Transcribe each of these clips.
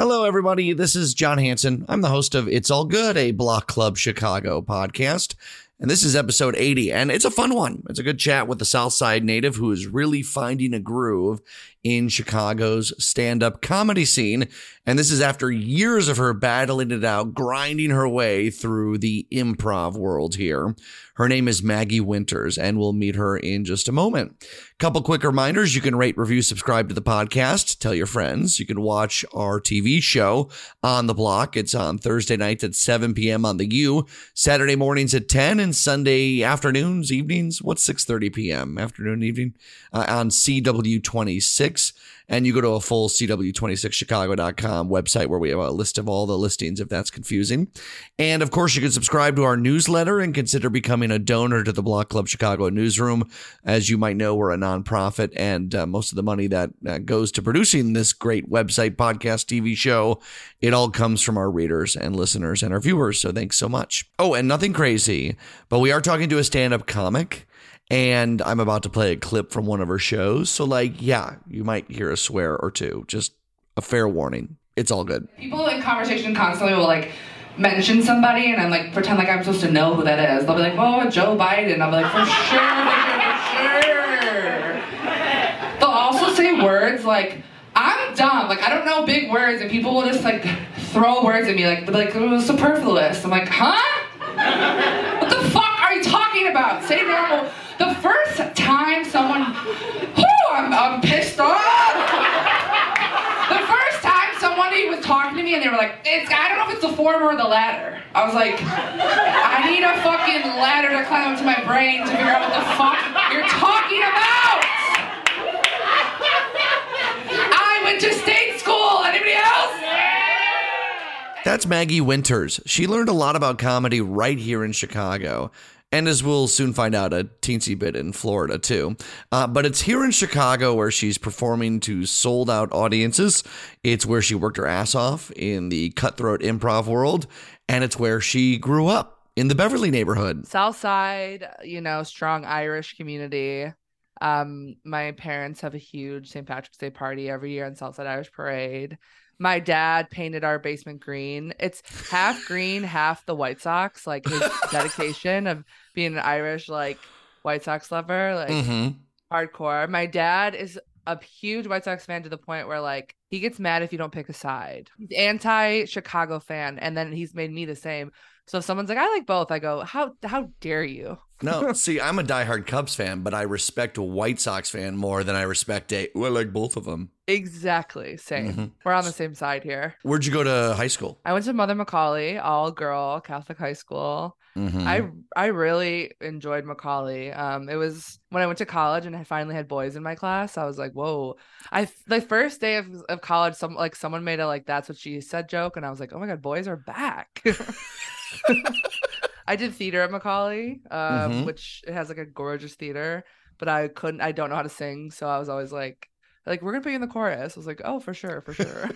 Hello, everybody. This is Jon Hansen. I'm the host of It's All Good, a Block Club Chicago podcast. And this is episode 80, and it's a fun one. It's a good chat with the Southside native who is really finding a groove in Chicago's stand up comedy scene. And this is after years of her battling it out, grinding her way through the improv world here. Her name is Maggie Winters, and we'll meet her in just a moment. Couple quick reminders you can rate, review, subscribe to the podcast, tell your friends. You can watch our TV show on the block. It's on Thursday nights at 7 p.m. on the U, Saturday mornings at 10, and Sunday afternoons, evenings. What's 6:30 p.m. afternoon, evening uh, on CW26 and you go to a full CW26chicago.com website where we have a list of all the listings if that's confusing. And of course, you can subscribe to our newsletter and consider becoming a donor to the Block Club Chicago newsroom. As you might know, we're a nonprofit, and uh, most of the money that uh, goes to producing this great website, podcast, TV show, it all comes from our readers and listeners and our viewers. So thanks so much. Oh, and nothing crazy, but we are talking to a stand up comic and I'm about to play a clip from one of her shows. So, like, yeah, you might hear a swear or two. Just a fair warning. It's all good. People in conversation constantly will like mention somebody, and I'm like pretend like I'm supposed to know who that is. They'll be like, "Oh, Joe Biden." I'll be like, "For sure, for sure." They'll also say words like, "I'm dumb." Like I don't know big words, and people will just like throw words at me like, like was superfluous. I'm like, huh? What the fuck are you talking about? Say normal. I'm, I'm pissed off. The first time somebody was talking to me and they were like, it's, I don't know if it's the former or the latter. I was like, I need a fucking ladder to climb up to my brain to figure out what the fuck you're talking about. I went to state school. Anybody else? That's Maggie Winters. She learned a lot about comedy right here in Chicago. And as we'll soon find out, a teensy bit in Florida too. Uh, but it's here in Chicago where she's performing to sold out audiences. It's where she worked her ass off in the cutthroat improv world. And it's where she grew up in the Beverly neighborhood. South Side, you know, strong Irish community. Um, my parents have a huge St. Patrick's Day party every year on Southside Irish Parade my dad painted our basement green. It's half green, half the White Sox, like his dedication of being an Irish like White Sox lover, like mm-hmm. hardcore. My dad is a huge White Sox fan to the point where like he gets mad if you don't pick a side. He's anti Chicago fan, and then he's made me the same. So if someone's like, I like both, I go, How how dare you? No, see, I'm a diehard Cubs fan, but I respect a White Sox fan more than I respect a. Well, I like both of them. Exactly, same. Mm-hmm. We're on the same side here. Where'd you go to high school? I went to Mother McAuley, all girl Catholic high school. Mm-hmm. I I really enjoyed McAuley. Um, it was when I went to college and I finally had boys in my class. I was like, whoa! I the first day of, of college, some like someone made a like that's what she said joke, and I was like, oh my god, boys are back. I did theater at McAuley, um, mm-hmm. which it has like a gorgeous theater, but I couldn't. I don't know how to sing, so I was always like, like we're gonna put you in the chorus. I was like, oh, for sure, for sure.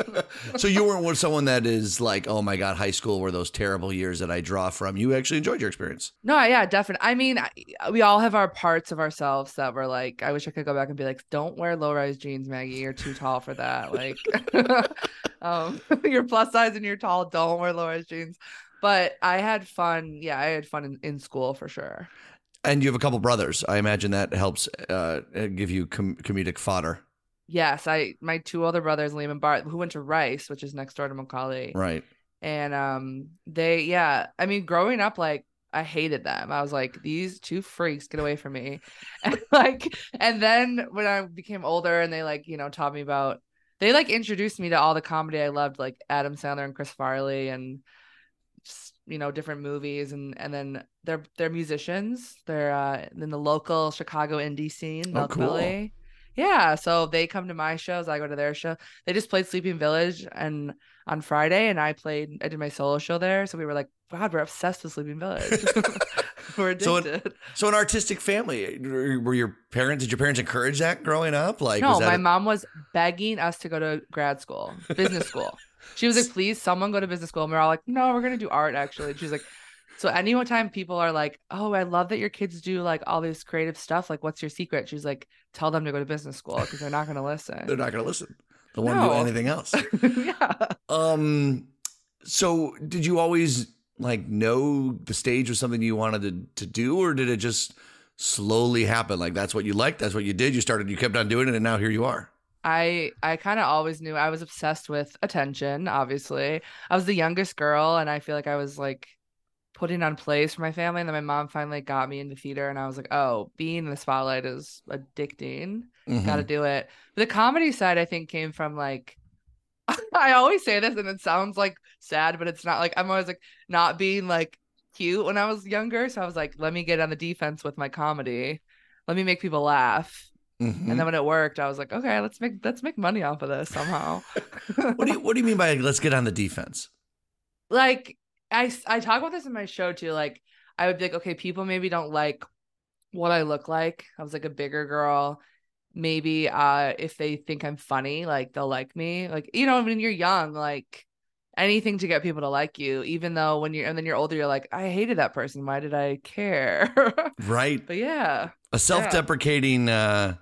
so you weren't with someone that is like, oh my god, high school were those terrible years that I draw from. You actually enjoyed your experience. No, yeah, definitely. I mean, we all have our parts of ourselves that were like, I wish I could go back and be like, don't wear low rise jeans, Maggie. You're too tall for that. Like, um, you're plus size and you're tall. Don't wear low rise jeans but I had fun. Yeah, I had fun in, in school for sure. And you have a couple brothers. I imagine that helps uh, give you com- comedic fodder. Yes, I my two older brothers, Liam and Bart, who went to Rice, which is next door to McAuley. Right. And um, they yeah, I mean, growing up, like I hated them. I was like, these two freaks, get away from me. And like, and then when I became older, and they like you know taught me about, they like introduced me to all the comedy I loved, like Adam Sandler and Chris Farley and you know different movies and and then they're they're musicians they're uh in the local chicago indie scene oh, milk cool. Belly. yeah so they come to my shows i go to their show they just played sleeping village and on friday and i played i did my solo show there so we were like god we're obsessed with sleeping village we're addicted. So an, so an artistic family were your parents did your parents encourage that growing up like no my a- mom was begging us to go to grad school business school she was like, please, someone go to business school. And we're all like, no, we're gonna do art actually. And she's like, so anytime people are like, oh, I love that your kids do like all this creative stuff. Like, what's your secret? She's like, tell them to go to business school because they're not gonna listen. they're not gonna listen. Don't want to do anything else. yeah. Um, so did you always like know the stage was something you wanted to, to do, or did it just slowly happen? Like that's what you liked, that's what you did. You started, you kept on doing it, and now here you are. I I kind of always knew I was obsessed with attention, obviously. I was the youngest girl and I feel like I was like putting on plays for my family and then my mom finally got me into theater and I was like, "Oh, being in the spotlight is addicting. Mhm. Got to do it." But the comedy side I think came from like I always say this and it sounds like sad, but it's not like I'm always like not being like cute when I was younger, so I was like, "Let me get on the defense with my comedy. Let me make people laugh." Mhm. And then when it worked, I was like, okay, let's make let's make money off of this somehow. what do you What do you mean by let's get on the defense? like I I talk about this in my show too. Like I would be like, okay, people maybe don't like what I look like. I was like a bigger girl. Maybe uh if they think I'm funny, like they'll like me. Like you know, when you're young, like anything to get people to like you, even though when you're and then you're older, you're like, I hated that person. Why did I care? Right. but yeah. A self-deprecating uh,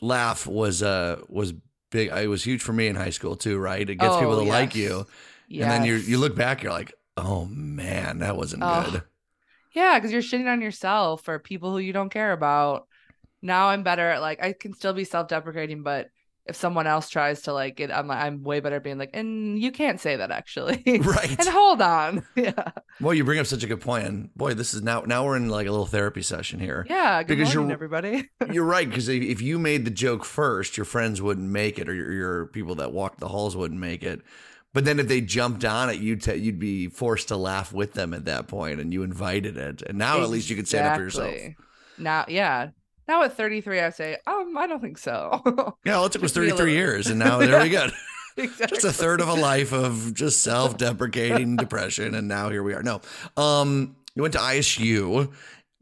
laugh was uh was big. It was huge for me in high school too. Right. It gets Oh, people to like yes. you, and then you you look back, you're like, oh man, that wasn't Oh. good. Yeah, because you're shitting on yourself or people who you don't care about. Now I'm better at like I can still be self-deprecating, but if someone else tries to like it, I'm like I'm way better at being like, and you can't say that actually. Right. and hold on. Yeah. Well, you bring up such a good point. and boy, this is now now we're in like a little therapy session here. Yeah. Good Because morning, you're- everybody. You're right because if, if you made the joke first, your friends wouldn't make it, or your, your people that walk the halls wouldn't make it. But then if they jumped on it, you'd t- you'd be forced to laugh with them at that point, and you invited it. And now at least you can stand up for yourself. Now, yeah. Now at 33, I say, um, I don't think so. Yeah, all it took was Just be a 33 little- years, and now there we go. exactly. Just a third of a life of just self-deprecating depression, and now here we are. No, um, you went to ISU.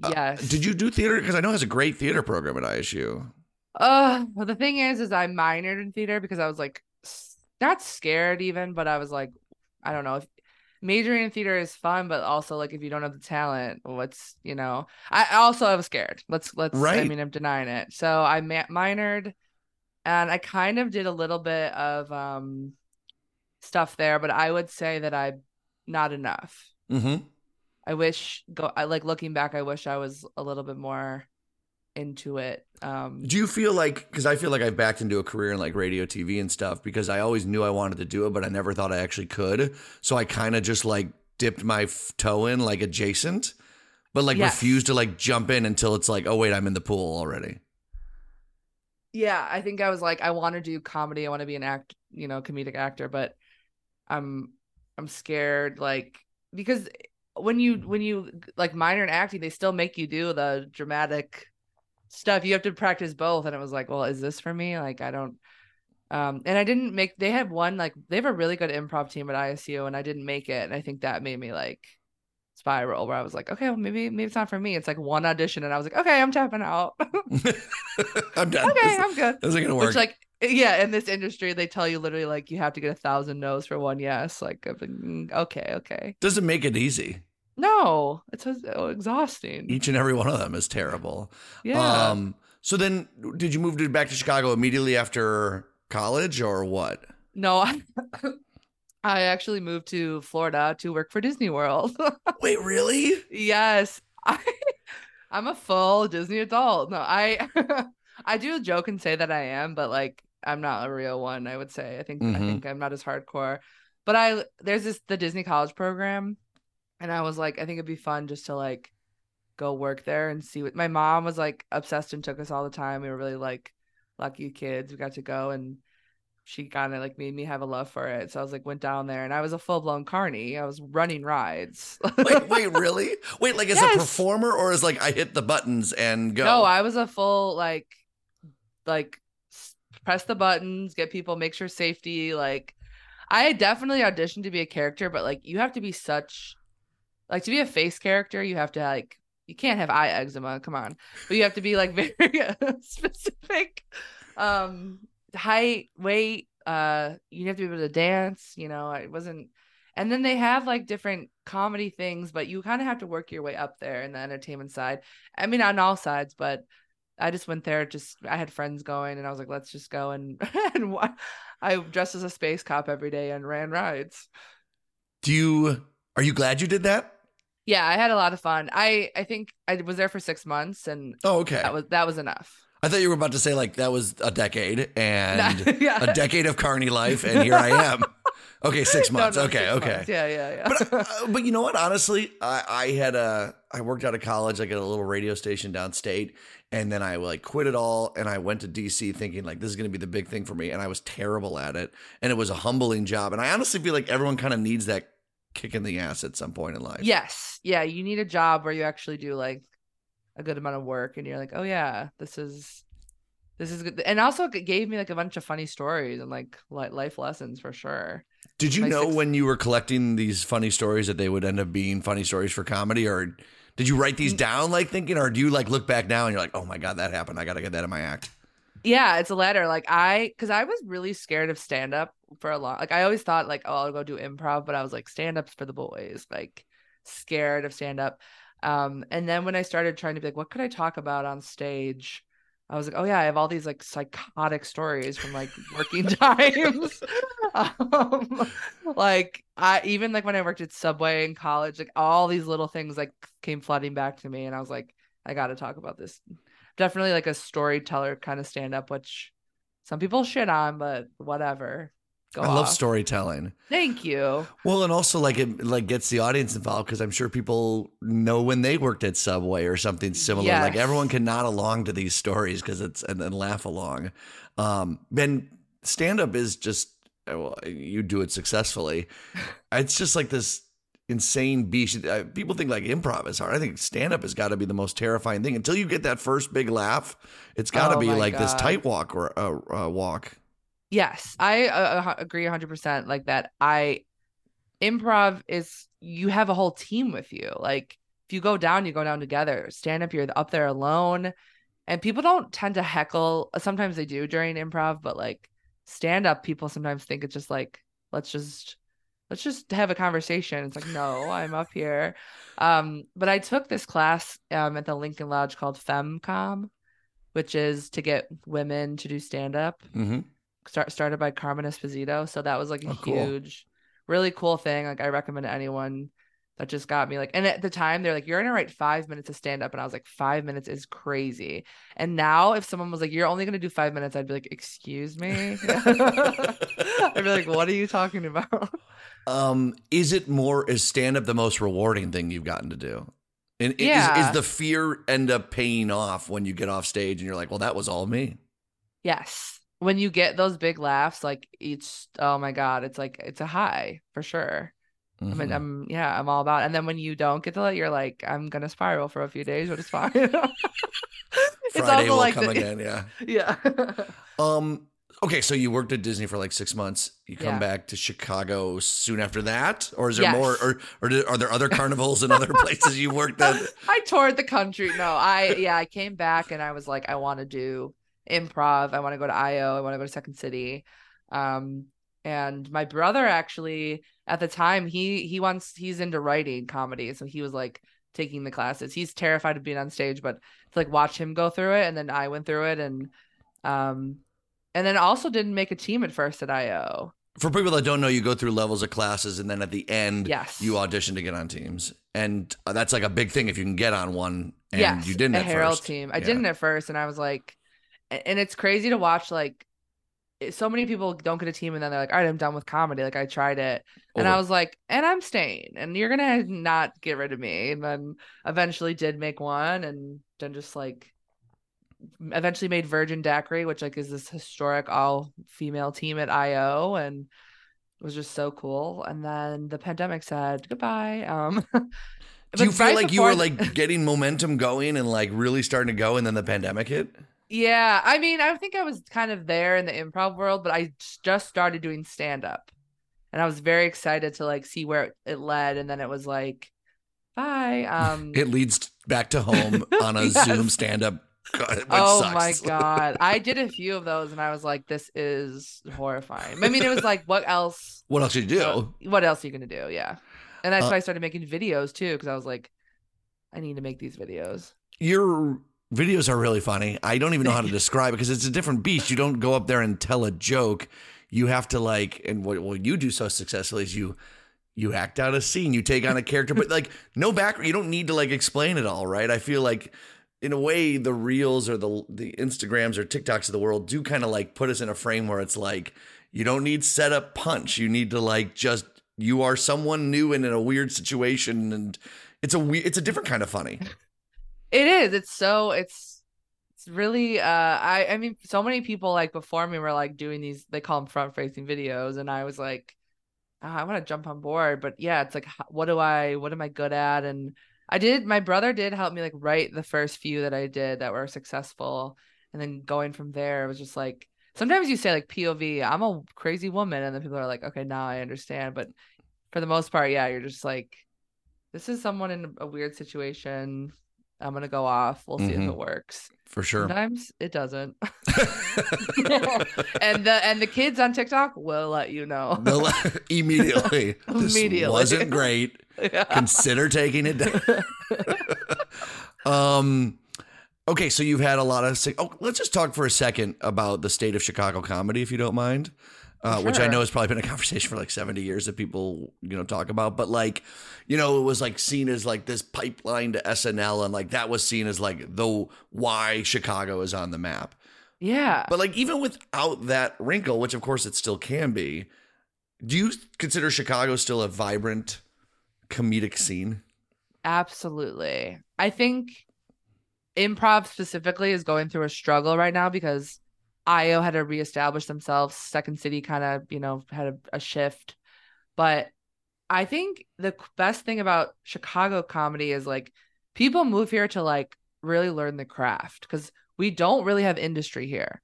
Uh, Yes. Did you do theater? Because I know it has a great theater program at ISU. Uh, well, the thing is, is I minored in theater because I was like, not scared even, but I was like, I don't know if majoring in theater is fun, but also like if you don't have the talent, what's you know, I also I was scared. Let's let's. Right. I mean, I'm denying it. So I ma- minored, and I kind of did a little bit of um stuff there, but I would say that I not enough. Mm-hmm. I wish go I like looking back, I wish I was a little bit more into it. Um Do you feel like because I feel like I've backed into a career in like radio, TV, and stuff because I always knew I wanted to do it, but I never thought I actually could. So I kind of just like dipped my f- toe in like adjacent, but like Yes. refused to like jump in until it's like, oh wait, I'm in the pool already. yeah, I think I was like, I want to do comedy. I want to be an act, you know, comedic actor, but I'm I'm scared, like because when you when you like minor in acting, they still make you do the dramatic stuff. You have to practice both, and it was like, well, is this for me? Like, I don't. Um, and I didn't make. They had one like they have a really good improv team at ISU, and I didn't make it, and I think that made me like spiral where I was like, okay, well maybe maybe it's not for me. It's like one audition, and I was like, okay, I'm tapping out. I'm done. okay, this, I'm good. this isn't gonna work. Which like yeah, in this industry they tell you literally like you have to get a thousand no's for one yes. Like, mm, okay, okay. Doesn't make it easy. No, it's so so exhausting. Each and every one of them is terrible. yeah. Um. So then, did you move to back to Chicago immediately after college, or what? no, I, I actually moved to Florida to work for Disney World. Wait, really? yes. I I'm a full Disney adult. No, I I do joke and say that I am, but like I'm not a real one, I would say. I think I Mhm. think I'm not as hardcore. But I there's this the Disney College program and I was like I think it'd be fun just to like go work there and see what my mom was like obsessed and took us all the time. We were really like lucky kids. We got to go and she kind of like made me have a love for it. So I was like went down there and I was a full blown carny. I was running rides. Wait, wait, really? Wait, like as a performer, or as like I hit the buttons and go? No, I was a full like like press the buttons, get people, make sure safety. Like I definitely auditioned to be a character, but like you have to be such like to be a face character, you have to like you can't have eye eczema, come on. But you have to be like very specific. Um height, weight, uh you have to be able to dance, you know, I wasn't and then they have like different comedy things, but you kind of have to work your way up there in the entertainment side. I mean, on all sides, but I just went there. Just I had friends going, and I was like, let's just go and and I dressed as a space cop every day and ran rides. Do you are you glad you did that? Yeah, I had a lot of fun. I I think I was there for six months, and Oh, okay. that was that was enough. I thought you were about to say like that was a decade and yeah. a decade of carny life, and here I am. Okay, six No, months. no, okay, six okay. months. Yeah, yeah, yeah. But uh, but you know what? Honestly, I, I had a I worked out of college like at a little radio station downstate, and then I like quit it all and I went to DC thinking like this is going to be the big thing for me, and I was terrible at it, and it was a humbling job, and I honestly feel like everyone kind of needs that kick in the ass at some point in life. yes, yeah. You need a job where you actually do like a good amount of work, and you're like, oh yeah, this is this is good. And also, it gave me like a bunch of funny stories and like life lessons for sure. Did you My know six- when you were collecting these funny stories that they would end up being funny stories for comedy, or did you write these Mm. down like thinking, or do you like look back now and you're like, oh my god, that happened. I got to get that in my act. Yeah, it's a letter. Like I, because I was really scared of stand up for a long. Like I always thought, like, oh, I'll go do improv, but I was like, stand up's for the boys. Like scared of stand up. Um, and then when I started trying to be like, what could I talk about on stage? I was like, oh yeah, I have all these like psychotic stories from like working times. um, like I even like when I worked at Subway in college, like all these little things like came flooding back to me, and I was like, I got to talk about this definitely like a storyteller kind of stand up, which some people shit on, but whatever. Go I love storytelling. Thank you. Well, and also like it like gets the audience involved because I'm sure people know when they worked at Subway or something similar. Like everyone can nod along to these stories because it's and then laugh along. Um, and stand up is just uh, well, you do it successfully. It's just like this insane beast. Uh, people think like improv is hard. I think stand up has got to be the most terrifying thing until you get that first big laugh. It's got to Oh be like this tight walk or uh, uh, walk. Yes, I uh, agree 100% like that. I improv is you have a whole team with you. Like if you go down, you go down together. Stand up, you're up there alone. And people don't tend to heckle. Sometimes they do during improv, but like stand up, people sometimes think it's just like, let's just let's just have a conversation. It's like, no, I'm up here. Um, but I took this class um at the Lincoln Lodge called FemCom, which is to get women to do stand up hmm start, started by Carmen Esposito. So that was like a Oh, cool. huge, really cool thing. Like I recommend anyone that just got me like, and at the time they're like, you're gonna write five minutes of stand up, and I was like, five minutes is crazy. And now if someone was like, you're only gonna do five minutes, I'd be like, excuse me. I'd be like, what are you talking about? Um, is it more is stand up the most rewarding thing you've gotten to do? And is- Yeah. is, the fear end up paying off when you get off stage and you're like, well, that was all me. yes. When you get those big laughs, like each, oh my god, it's like it's a high for sure. I mean. I'm yeah, I'm all about. It. And then when you don't get to it, you're like, I'm gonna spiral for a few days, but it's fine. it's Friday will like come the- again. Yeah. yeah, Um. Okay, so you worked at Disney for like six months. You come Yeah. back to Chicago soon after that, or is there more, or or are there other carnivals and other places you worked at? I toured the country. No, I yeah, I came back and I was like, I want to do improv. I want to go to IO. I want to go to Second City. Um, and my brother actually at the time he he wants he's into writing comedy, so he was like taking the classes. He's terrified of being on stage, but to like watch him go through it, and then I went through it, and um, and then also didn't make a team at first at IO. For people that don't know, you go through levels of classes, and then at the end, Yes, you audition to get on teams, and that's like a big thing if you can get on one. And yes, you didn't a at Herald first. team. I Yeah. didn't at first, and I was like, and it's crazy to watch. Like, so many people don't get a team, and then they're like, "All right, I'm done with comedy. Like, I tried it, and I was like, and I'm staying, and you're gonna not get rid of me." And then eventually did make one, and then just like eventually made Virgin Daiquiri, which like is this historic all female team at IO, and it was just so cool. And then the pandemic said goodbye. Um, Do you feel right like you were like getting momentum going and like really starting to go, and then the pandemic hit? Yeah, I mean, I think I was kind of there in the improv world, but I just started doing stand up. And I was very excited to like see where it, led and then it was like bye. Um It leads back to home on a Yes. Zoom stand up. Oh my god. I did a few of those and I was like this is horrifying. I mean, it was like what else What else did you do? what else are you going to do? Yeah. And that's Uh, why I started making videos too cuz I was like I need to make these videos. You're Videos are really funny. I don't even know how to describe it because it's a different beast. You don't go up there and tell a joke. You have to like, and what, what you do so successfully is you you act out a scene, you take on a character, but like no background. You don't need to like explain it all, right? I feel like in a way the reels or the the Instagrams or TikToks of the world do kind of like put us in a frame where it's like you don't need setup punch. You need to like just you are someone new and in a weird situation and it's a we- it's a different kind of funny. It is. It's so it's it's really uh I I mean so many people like before me were like doing these they call them front facing videos and I was like oh, I want to jump on board. But yeah it's like what do I what am I good at? And I did my brother did help me like write the first few that I did that were successful and then going from there it was just like sometimes you say like POV I'm a crazy woman and then people are like okay now I understand but for the most part yeah you're just like this is someone in a weird situation I'm gonna go off. We'll see Mhm. if it works. For sure. Sometimes it doesn't. and the and the kids on TikTok will let you know. They'll- immediately. This Immediately. wasn't great. Consider taking it down. um okay, so you've had a lot of Oh, let's just talk for a second about the state of Chicago comedy if you don't mind. Uh, which I know has probably been a conversation for like 70 years that people, you know, talk about. But like, you know, it was like seen as like this pipeline to SNL and like that was seen as like the why Chicago is on the map. yeah. But like even without that wrinkle, which of course it still can be, do you consider Chicago still a vibrant comedic scene? Absolutely. I think improv specifically is going through a struggle right now because IO had to reestablish themselves. Second City kind of, you know, had a, a shift. But I think the best thing about Chicago comedy is like people move here to like really learn the craft because we don't really have industry here.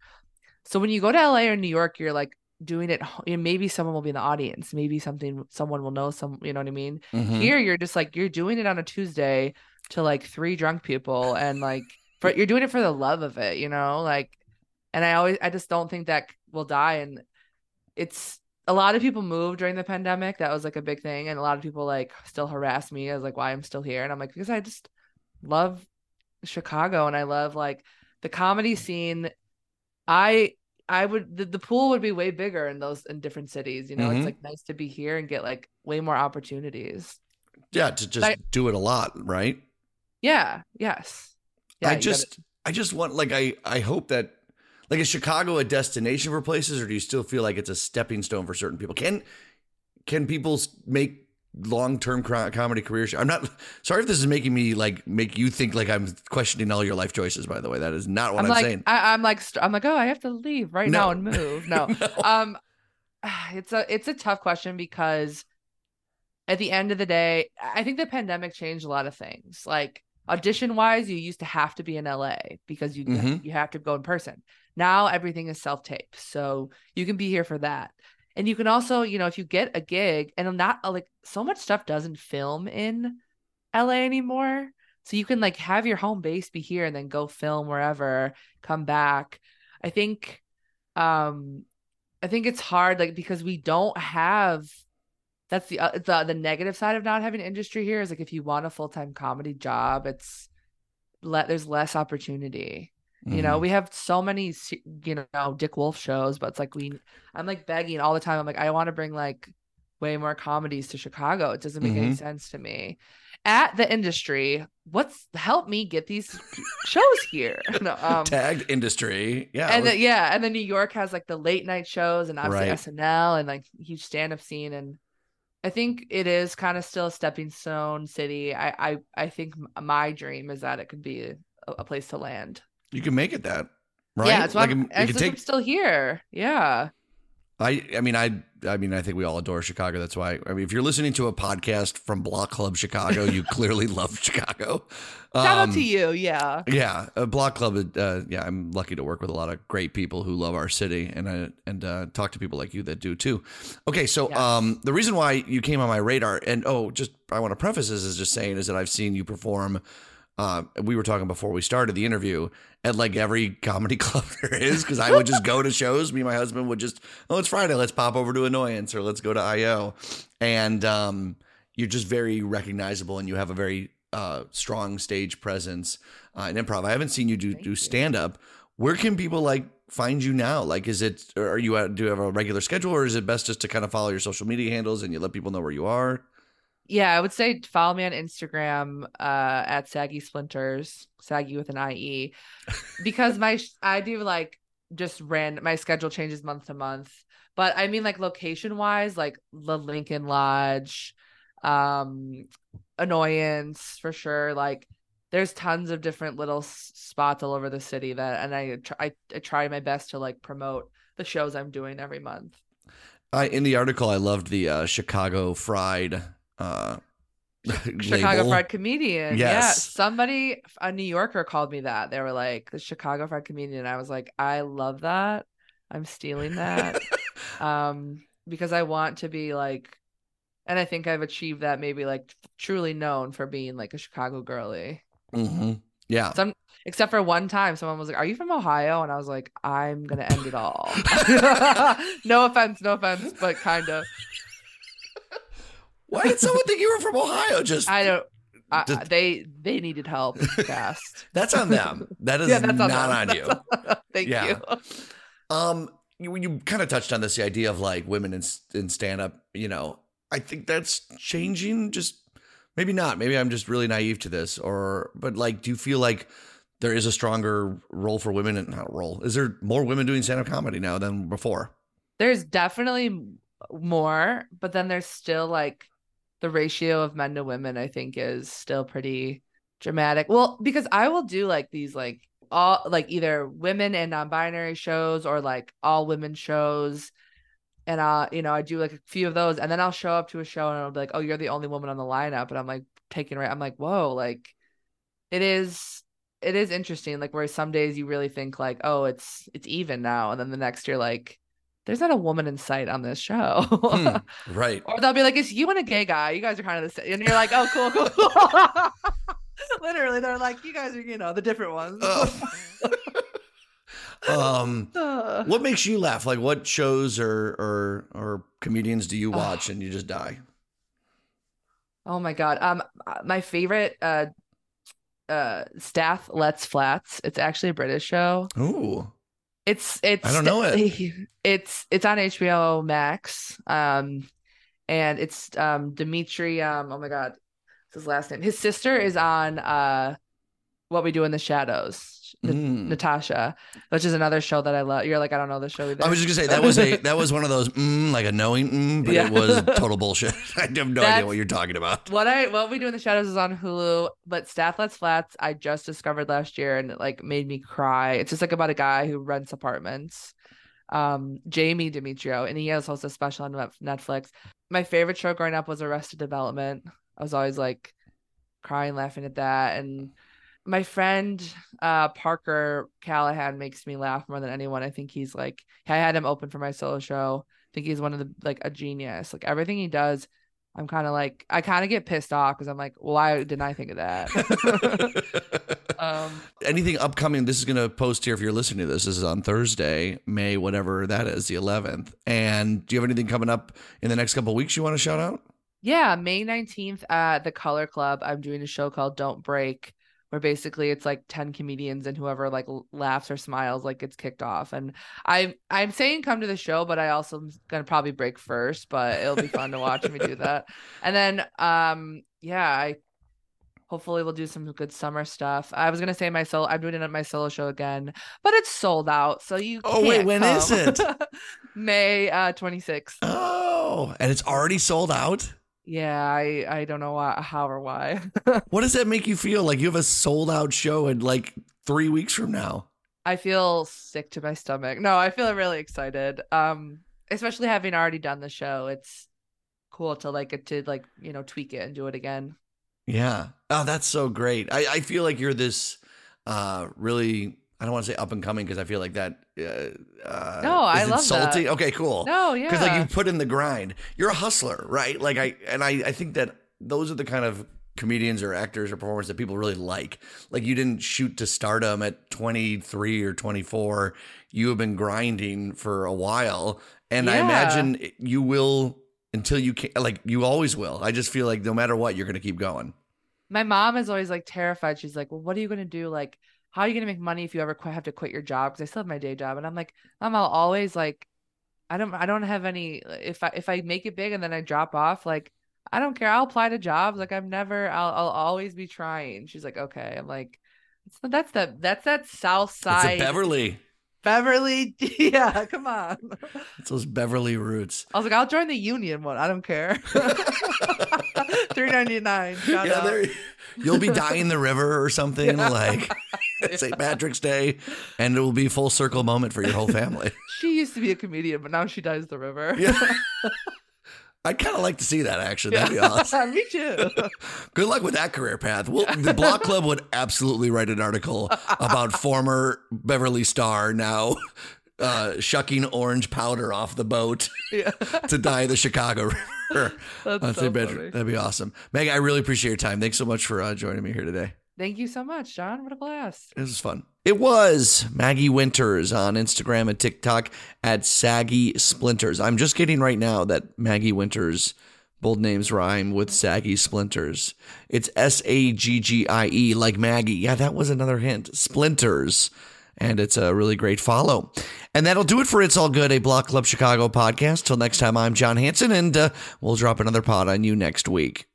So when you go to LA or New York, you're like doing it. You know, maybe someone will be in the audience. Maybe something someone will know some. You know what I mean? Mm-hmm. Here, you're just like you're doing it on a Tuesday to like three drunk people, and like for you're doing it for the love of it, you know. Like, and I always I just don't think that will die, and it's a lot of people moved during the pandemic. That was like a big thing, and a lot of people like still harass me as like why I'm still here, and I'm like because I just love Chicago and I love like the comedy scene. I I would the, the pool would be way bigger in those in different cities. You know, Mhm. it's like nice to be here and get like way more opportunities. Yeah, to just I- do it a lot, right? Yeah. Yes. Yeah, I you gotta- just I just want like I I hope that like is Chicago a destination for places or do you still feel like it's a stepping stone for certain people? Can can people make long-term comedy careers? I'm not sorry if this is making me like make you think like I'm questioning all your life choices by the way. That is not what I'm I'm, like saying. I, I'm like I'm like oh I have to leave right No. now and move. No. No. um it's a it's a tough question because at the end of the day i think the pandemic changed a lot of things like audition wise you used to have to be in la because you Mhm. you have to go in person now everything is self-tape so you can be here for that and you can also you know if you get a gig and not uh, like so much stuff doesn't film in la anymore so you can like have your home base be here and then go film wherever come back i think um I think it's hard, like because we don't have. That's the uh, the the negative side of not having industry here is like if you want a full time comedy job, it's let there's less opportunity. You know, Mhm. we have so many, you know, Dick Wolf shows, but it's like we, I'm like begging all the time. I'm like, I want to bring like way more comedies to Chicago. It doesn't make any Mhm. sense to me. At the industry, what's help me get these shows here? No, um, tag industry. Yeah. and then, yeah, and then New York has like the late night shows and obviously Right. SNL and like huge stand up scene and I think it is kind of still a stepping stone city. I I I think my dream is that it could be a, a place to land. you can make it that. Right? Yeah, it's why like I'm, you it's can just I'm still here. Yeah, I I mean I I mean I think we all adore Chicago. That's why I mean if you're listening to a podcast from Block Club Chicago, you clearly love Chicago. shout out Um, to you. Yeah, Yeah, uh, Block Club. Uh, yeah, I'm lucky to work with a lot of great people who love our city, and uh, and uh, talk to people like you that do too. Okay, so um, the reason why you came on my radar, and oh, just I want to preface this is just saying is that I've seen you perform. Uh, we were talking before we started the interview at like every comedy club there is because I would just go to shows. Me and my husband would just, oh, it's Friday, let's pop over to Annoyance or let's go to IO, and um, you're just very recognizable and you have a very uh, strong stage presence uh, in improv. I haven't seen you do Thank do stand up. Where can people like find you now? Like, is it are you at, do you have a regular schedule, or is it best just to kind of follow your social media handles and you let people know where you are? Yeah, I would say follow me on Instagram uh at Saggy Splinters, Saggy with an IE. Because my I do like just ran my schedule changes month to month. But I mean like location wise, like the Lincoln Lodge, um annoyance for sure. Like there's tons of different little spots all over the city that and I I, I try my best to like promote the shows I'm doing every month. I in the article, I loved the uh, Chicago Fried. Uh, Chicago label. Fried Comedian. Yeah. Somebody, a New Yorker called me that. They were like, the Chicago Fried Comedian. I was like, I love that. I'm stealing that. um, because I want to be like, and I think I've achieved that maybe like truly known for being like a Chicago girly. Mhm. Yeah. Some except for one time someone was like, Are you from Ohio? And I was like, I'm gonna end it all. no offense, no offense, but kind of. Why did someone think you were from Ohio? Just I don't I, Just- they they needed help fast. that's on them. That is yeah, that's not them. on you. Thank Yeah. you. Um, you, you kind of touched on this, the idea of like women in, in stand up, you know, I think that's changing. Just maybe not. Maybe I'm just really naive to this or, but like, do you feel like there is a stronger role for women and not role? Is there more women doing stand up comedy now than before? There's definitely more, but then there's still like the ratio of men to women, I think, is still pretty dramatic. Well, because I will do like these like all like either women and non-binary shows or like all women shows. And uh, you know, I do like a few of those, and then I'll show up to a show and I'll be like, "Oh, you're the only woman on the lineup," and I'm like taking right. I'm like, "Whoa!" Like, it is, it is interesting. Like, where some days you really think like, "Oh, it's it's even now," and then the next you're like, "There's not a woman in sight on this show." Hmm, right. Or they'll be like, "It's you and a gay guy. You guys are kind of the same," and you're like, "Oh, cool, cool." cool." Literally, they're like, "You guys are, you know, the different ones." Oh. um, Uh, what makes you laugh? Like, what shows or or or comedians do you watch and you just die? oh my god. Um, my favorite uh, uh, staff Let's Flats. It's actually a British show. Ooh, It's it's I don't know it. It's it's on HBO Max. Um, and it's um Dimitri. Um, oh my god, what's his last name? His sister is on uh, What We Do in the Shadows. Mm. Natasha, which is another show that I love. You're like, I don't know the show either. I was just gonna say that was a that was one of those mm, like a knowing, mm, but Yeah. it was total bullshit. I have no idea what you're talking about. what I what we do in the shadows is on Hulu, but Stath Lets Flats I just discovered last year and it like made me cry. It's just like about a guy who rents apartments. Um, Jamie Demetriou, and he has also a special on Netflix. My favorite show growing up was Arrested Development. I was always like crying, laughing at that, and my friend uh Parker Callahan makes me laugh more than anyone. I think he's like I had him open for my solo show. I think he's one of the like a genius. Like everything he does, I'm kind of like I kind of get pissed off because I'm like, why didn't I think of that? um, Anything upcoming? This is going to post here if you're listening to this. This is on Thursday, May whatever that is, the 11th. And do you have anything coming up in the next couple of weeks you want to shout out? yeah, May 19th at the Color Club, I'm doing a show called Don't Break, where basically it's like 10 comedians and whoever like laughs or smiles like gets kicked off. And I'm I'm saying come to the show, but I also am gonna probably break first, but it'll be fun to watch me do that. And then um yeah, I hopefully we'll do some good summer stuff. I was gonna say my solo I'm doing it at my solo show again, but it's sold out, so you Oh, wait, when is come. it? May uh 26th. Oh, and it's already sold out. Yeah, I I don't know why, how or why. What does that make you feel? Like you have a sold out show in like three weeks from now? I feel sick to my stomach. No, I feel really excited. Um, especially having already done the show. It's cool to like get to like you know tweak it and do it again. Yeah. Oh, that's so great. I, I feel like you're this uh really I don't want to say up and coming because I feel like that uh, uh No, I love insulting. that. Okay, cool. No, yeah, Because like you put in the grind. You're a hustler, right? Like I and I, I think that those are the kind of comedians or actors or performers that people really like. Like you didn't shoot to stardom at 23 or 24. You have been grinding for a while. And I imagine you will until you can like you always will. I just feel like no matter what, you're gonna keep going. my mom is always like terrified. She's like, "Well, what are you gonna do? Like, how are you gonna make money if you ever quit, have to quit your job?" Because I still have my day job, and I'm like, "Mom, I'll always like, I don't, I don't have any. If I if I make it big and then I drop off, like, I don't care. I'll apply to jobs. Like, I'm never. I'll I'll always be trying." She's like, "Okay." I'm like, "That's that. That's that South Side Beverly. Beverly. Yeah, come on." It's those Beverly roots. I was like, "I'll join the union one. I don't care." Three ninety nine. Yeah, there. You'll be dyeing the river or something Yeah. like St. Patrick's Day, and it will be full circle moment for your whole family. She used to be a comedian, but now she dyes the river. Yeah. I'd kind of like to see that actually. That'd be awesome. Me too. Good luck with that career path. Well, the Block Club would absolutely write an article about former Beverly star now uh, shucking orange powder off the boat yeah. to dye the Chicago River. That's on so. That'd be awesome. Meg, I really appreciate your time. Thanks so much for uh, joining me here today. Thank you so much, Jon. What a blast. It was fun. It was Maggie Winters on Instagram and TikTok at Saggy Splinters. I'm just getting right now that Maggie Winters bold names rhyme with Saggy Splinters. It's S A G G I E like Maggie. Yeah, that was another hint. Splinters. And it's a really great follow. And that'll do it for It's All Good, a Block Club Chicago podcast. Till next time, I'm Jon Hansen, and uh, we'll drop another pod on you next week.